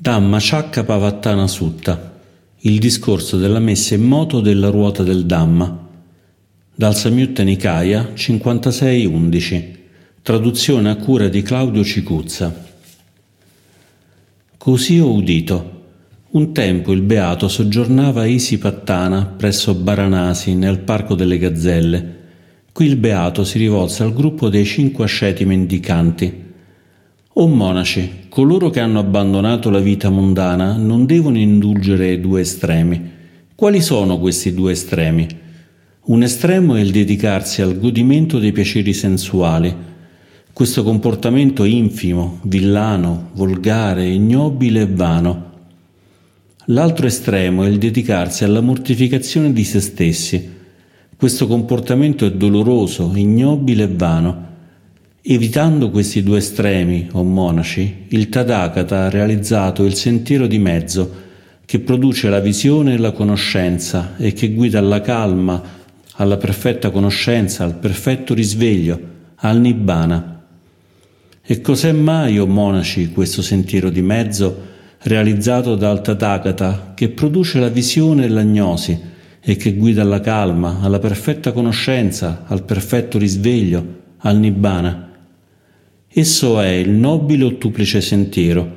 Dhamma Chakka Sutta, il discorso della messa in moto della ruota del Dhamma, dal Samyutta Nikaya 56.11, traduzione a cura di Claudio Cicuzza. Così ho udito. Un tempo il beato soggiornava a Isipattana presso Baranasi nel parco delle gazzelle. Qui il beato si rivolse al gruppo dei cinque asceti mendicanti o monaci, coloro che hanno abbandonato la vita mondana non devono indulgere ai due estremi. Quali sono questi due estremi? Un estremo è il dedicarsi al godimento dei piaceri sensuali. Questo comportamento infimo, villano, volgare, ignobile e vano. L'altro estremo è il dedicarsi alla mortificazione di se stessi. Questo comportamento è doloroso, ignobile e vano. Evitando questi due estremi, o monaci, il Tadakata ha realizzato il sentiero di mezzo che produce la visione e la conoscenza e che guida alla calma, alla perfetta conoscenza, al perfetto risveglio, al Nibbana. E cos'è mai, o monaci, questo sentiero di mezzo realizzato dal Tathagata che produce la visione e l'agnosi e che guida alla calma, alla perfetta conoscenza, al perfetto risveglio, al Nibbana? Esso è il nobile ottuplice sentiero,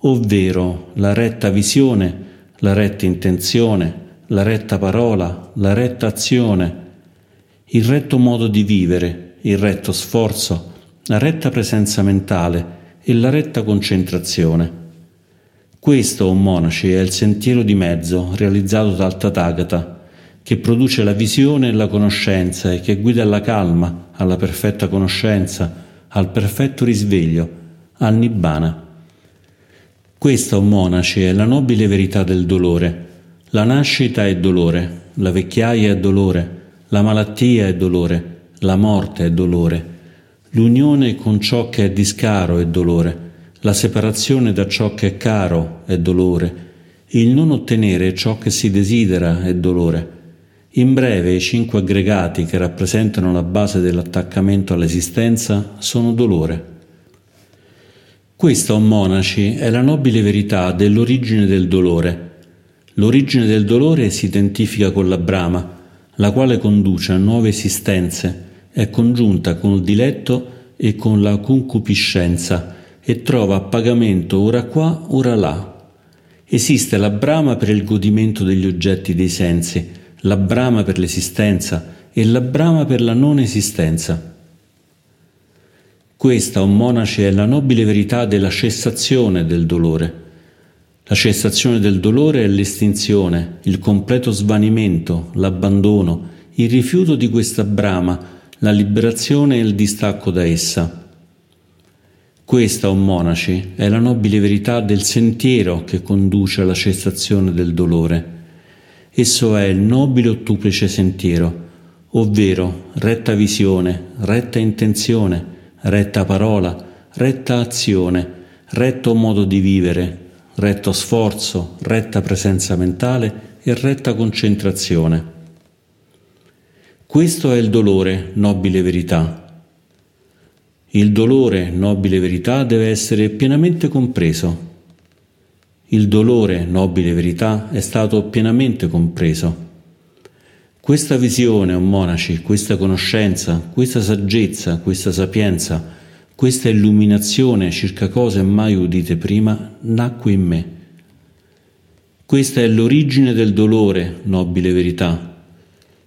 ovvero la retta visione, la retta intenzione, la retta parola, la retta azione, il retto modo di vivere, il retto sforzo, la retta presenza mentale e la retta concentrazione. Questo, o monaci, è il sentiero di mezzo realizzato dal Tathagata, che produce la visione e la conoscenza e che guida alla calma, alla perfetta conoscenza, al perfetto risveglio, al Nibbana. Questa, o monaci, è la nobile verità del dolore. La nascita è dolore, la vecchiaia è dolore, la malattia è dolore, la morte è dolore, l'unione con ciò che è discaro è dolore, la separazione da ciò che è caro è dolore, il non ottenere ciò che si desidera è dolore, in breve, i cinque aggregati che rappresentano la base dell'attaccamento all'esistenza sono dolore. Questa, o monaci, è la nobile verità dell'origine del dolore. L'origine del dolore si identifica con la Brahma, la quale conduce a nuove esistenze, è congiunta con il diletto e con la concupiscenza e trova appagamento ora qua, ora là. Esiste la Brahma per il godimento degli oggetti dei sensi, la brama per l'esistenza e la brama per la non esistenza. Questa, o monaci, è la nobile verità della cessazione del dolore. La cessazione del dolore è l'estinzione, il completo svanimento, l'abbandono, il rifiuto di questa brama, la liberazione e il distacco da essa. Questa, o monaci, è la nobile verità del sentiero che conduce alla cessazione del dolore. Esso è il nobile ottuplice sentiero, ovvero retta visione, retta intenzione, retta parola, retta azione, retto modo di vivere, retto sforzo, retta presenza mentale e retta concentrazione. Questo è il dolore, nobile verità. Il dolore, nobile verità, deve essere pienamente compreso il dolore, nobile verità, è stato pienamente compreso. Questa visione, o monaci, questa conoscenza, questa saggezza, questa sapienza, questa illuminazione circa cose mai udite prima, nacque in me. Questa è l'origine del dolore, nobile verità.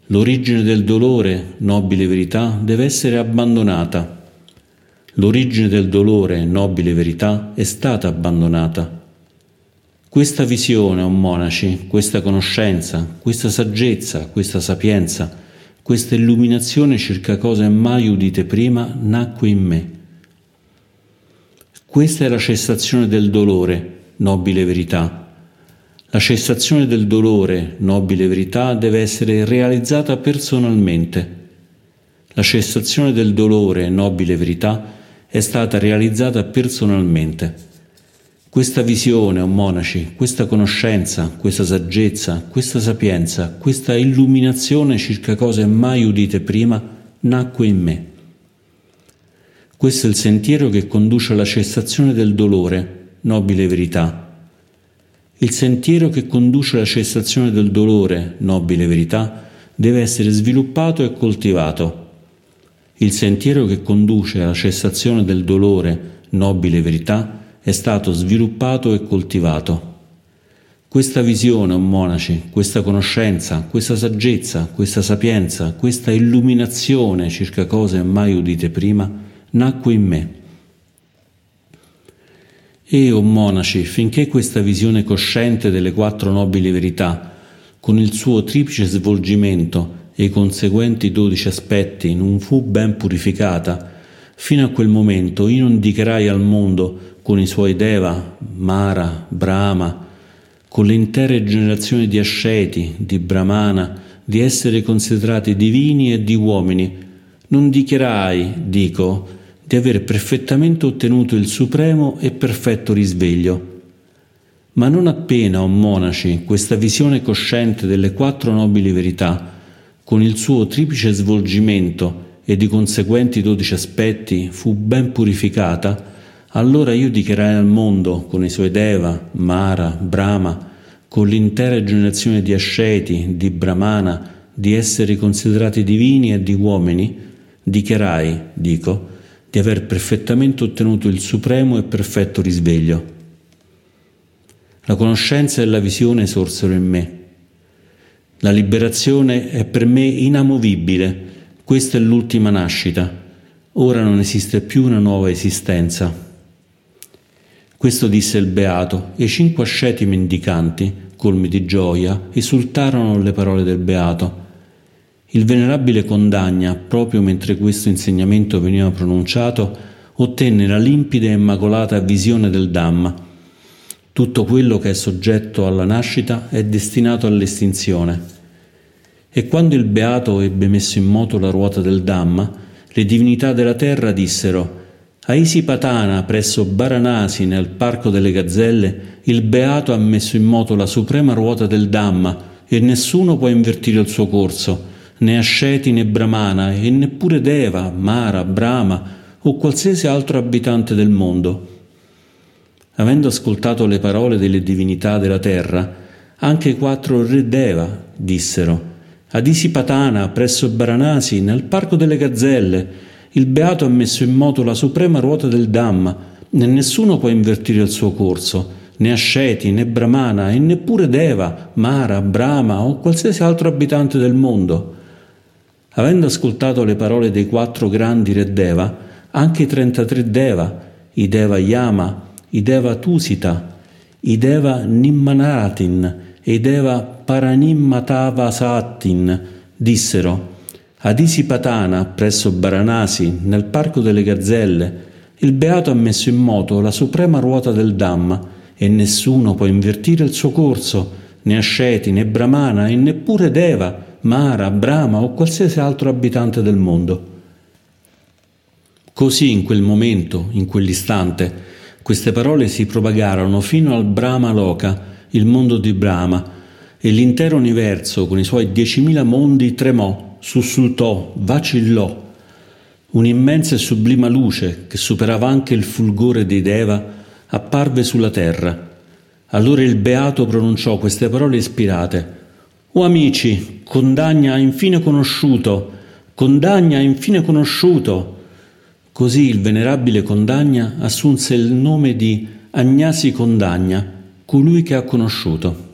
L'origine del dolore, nobile verità, deve essere abbandonata. L'origine del dolore, nobile verità, è stata abbandonata. Questa visione, o monaci, questa conoscenza, questa saggezza, questa sapienza, questa illuminazione circa cose mai udite prima, nacque in me. Questa è la cessazione del dolore, nobile verità. La cessazione del dolore, nobile verità, deve essere realizzata personalmente. La cessazione del dolore, nobile verità, è stata realizzata personalmente. Questa visione, o oh monaci, questa conoscenza, questa saggezza, questa sapienza, questa illuminazione circa cose mai udite prima, nacque in me. Questo è il sentiero che conduce alla cessazione del dolore, nobile verità. Il sentiero che conduce alla cessazione del dolore, nobile verità, deve essere sviluppato e coltivato. Il sentiero che conduce alla cessazione del dolore, nobile verità, è stato sviluppato e coltivato. Questa visione, o monaci, questa conoscenza, questa saggezza, questa sapienza, questa illuminazione circa cose mai udite prima, nacque in me. E, o monaci, finché questa visione cosciente delle quattro nobili verità, con il suo triplice svolgimento e i conseguenti dodici aspetti non fu ben purificata, fino a quel momento io non dichiarai al mondo con i suoi Deva, Mara, Brahma, con le intere generazioni di asceti, di Brahmana, di essere considerati divini e di uomini, non dichiarai, dico, di aver perfettamente ottenuto il supremo e perfetto risveglio. Ma non appena, o monaci, questa visione cosciente delle quattro nobili verità, con il suo triplice svolgimento e di conseguenti dodici aspetti, fu ben purificata, allora io dichiarai al mondo, con i suoi Deva, Mara, Brahma, con l'intera generazione di asceti, di Brahmana, di esseri considerati divini e di uomini, dichiarai, dico, di aver perfettamente ottenuto il supremo e perfetto risveglio. La conoscenza e la visione sorsero in me. La liberazione è per me inamovibile, questa è l'ultima nascita, ora non esiste più una nuova esistenza. Questo disse il Beato e i cinque asceti mendicanti, colmi di gioia, esultarono alle parole del Beato. Il venerabile Condagna, proprio mentre questo insegnamento veniva pronunciato, ottenne la limpida e immacolata visione del Dhamma, tutto quello che è soggetto alla nascita è destinato all'estinzione. E quando il Beato ebbe messo in moto la ruota del Dhamma, le divinità della terra dissero a Isipatana, presso Baranasi, nel parco delle gazzelle, il Beato ha messo in moto la suprema ruota del Dhamma e nessuno può invertire il suo corso, né Asceti né Brahmana e neppure Deva, Mara, Brahma o qualsiasi altro abitante del mondo. Avendo ascoltato le parole delle divinità della terra, anche i quattro re Deva dissero ad Isipatana, presso Baranasi, nel parco delle gazzelle, il Beato ha messo in moto la suprema ruota del Dhamma, e nessuno può invertire il suo corso, né Asceti, né Brahmana, e neppure Deva, Mara, Brahma o qualsiasi altro abitante del mondo. Avendo ascoltato le parole dei quattro grandi re Deva, anche i 33 Deva, i Deva Yama, i Deva Tusita, i Deva Nimmanaratin e i Deva Paranimmatavasatin dissero ad Isipatana, presso Baranasi, nel parco delle gazzelle, il Beato ha messo in moto la suprema ruota del Dhamma e nessuno può invertire il suo corso, né Asceti, né Brahmana e neppure Deva, Mara, Brahma o qualsiasi altro abitante del mondo. Così in quel momento, in quell'istante, queste parole si propagarono fino al Brahma Loka, il mondo di Brahma, e l'intero universo, con i suoi diecimila mondi, tremò, sussultò, vacillò. Un'immensa e sublima luce, che superava anche il fulgore dei Deva, apparve sulla terra. Allora il Beato pronunciò queste parole ispirate. O amici, Condagna ha infine conosciuto, Condagna ha infine conosciuto. Così il venerabile Condagna assunse il nome di Agnasi Condagna, colui che ha conosciuto.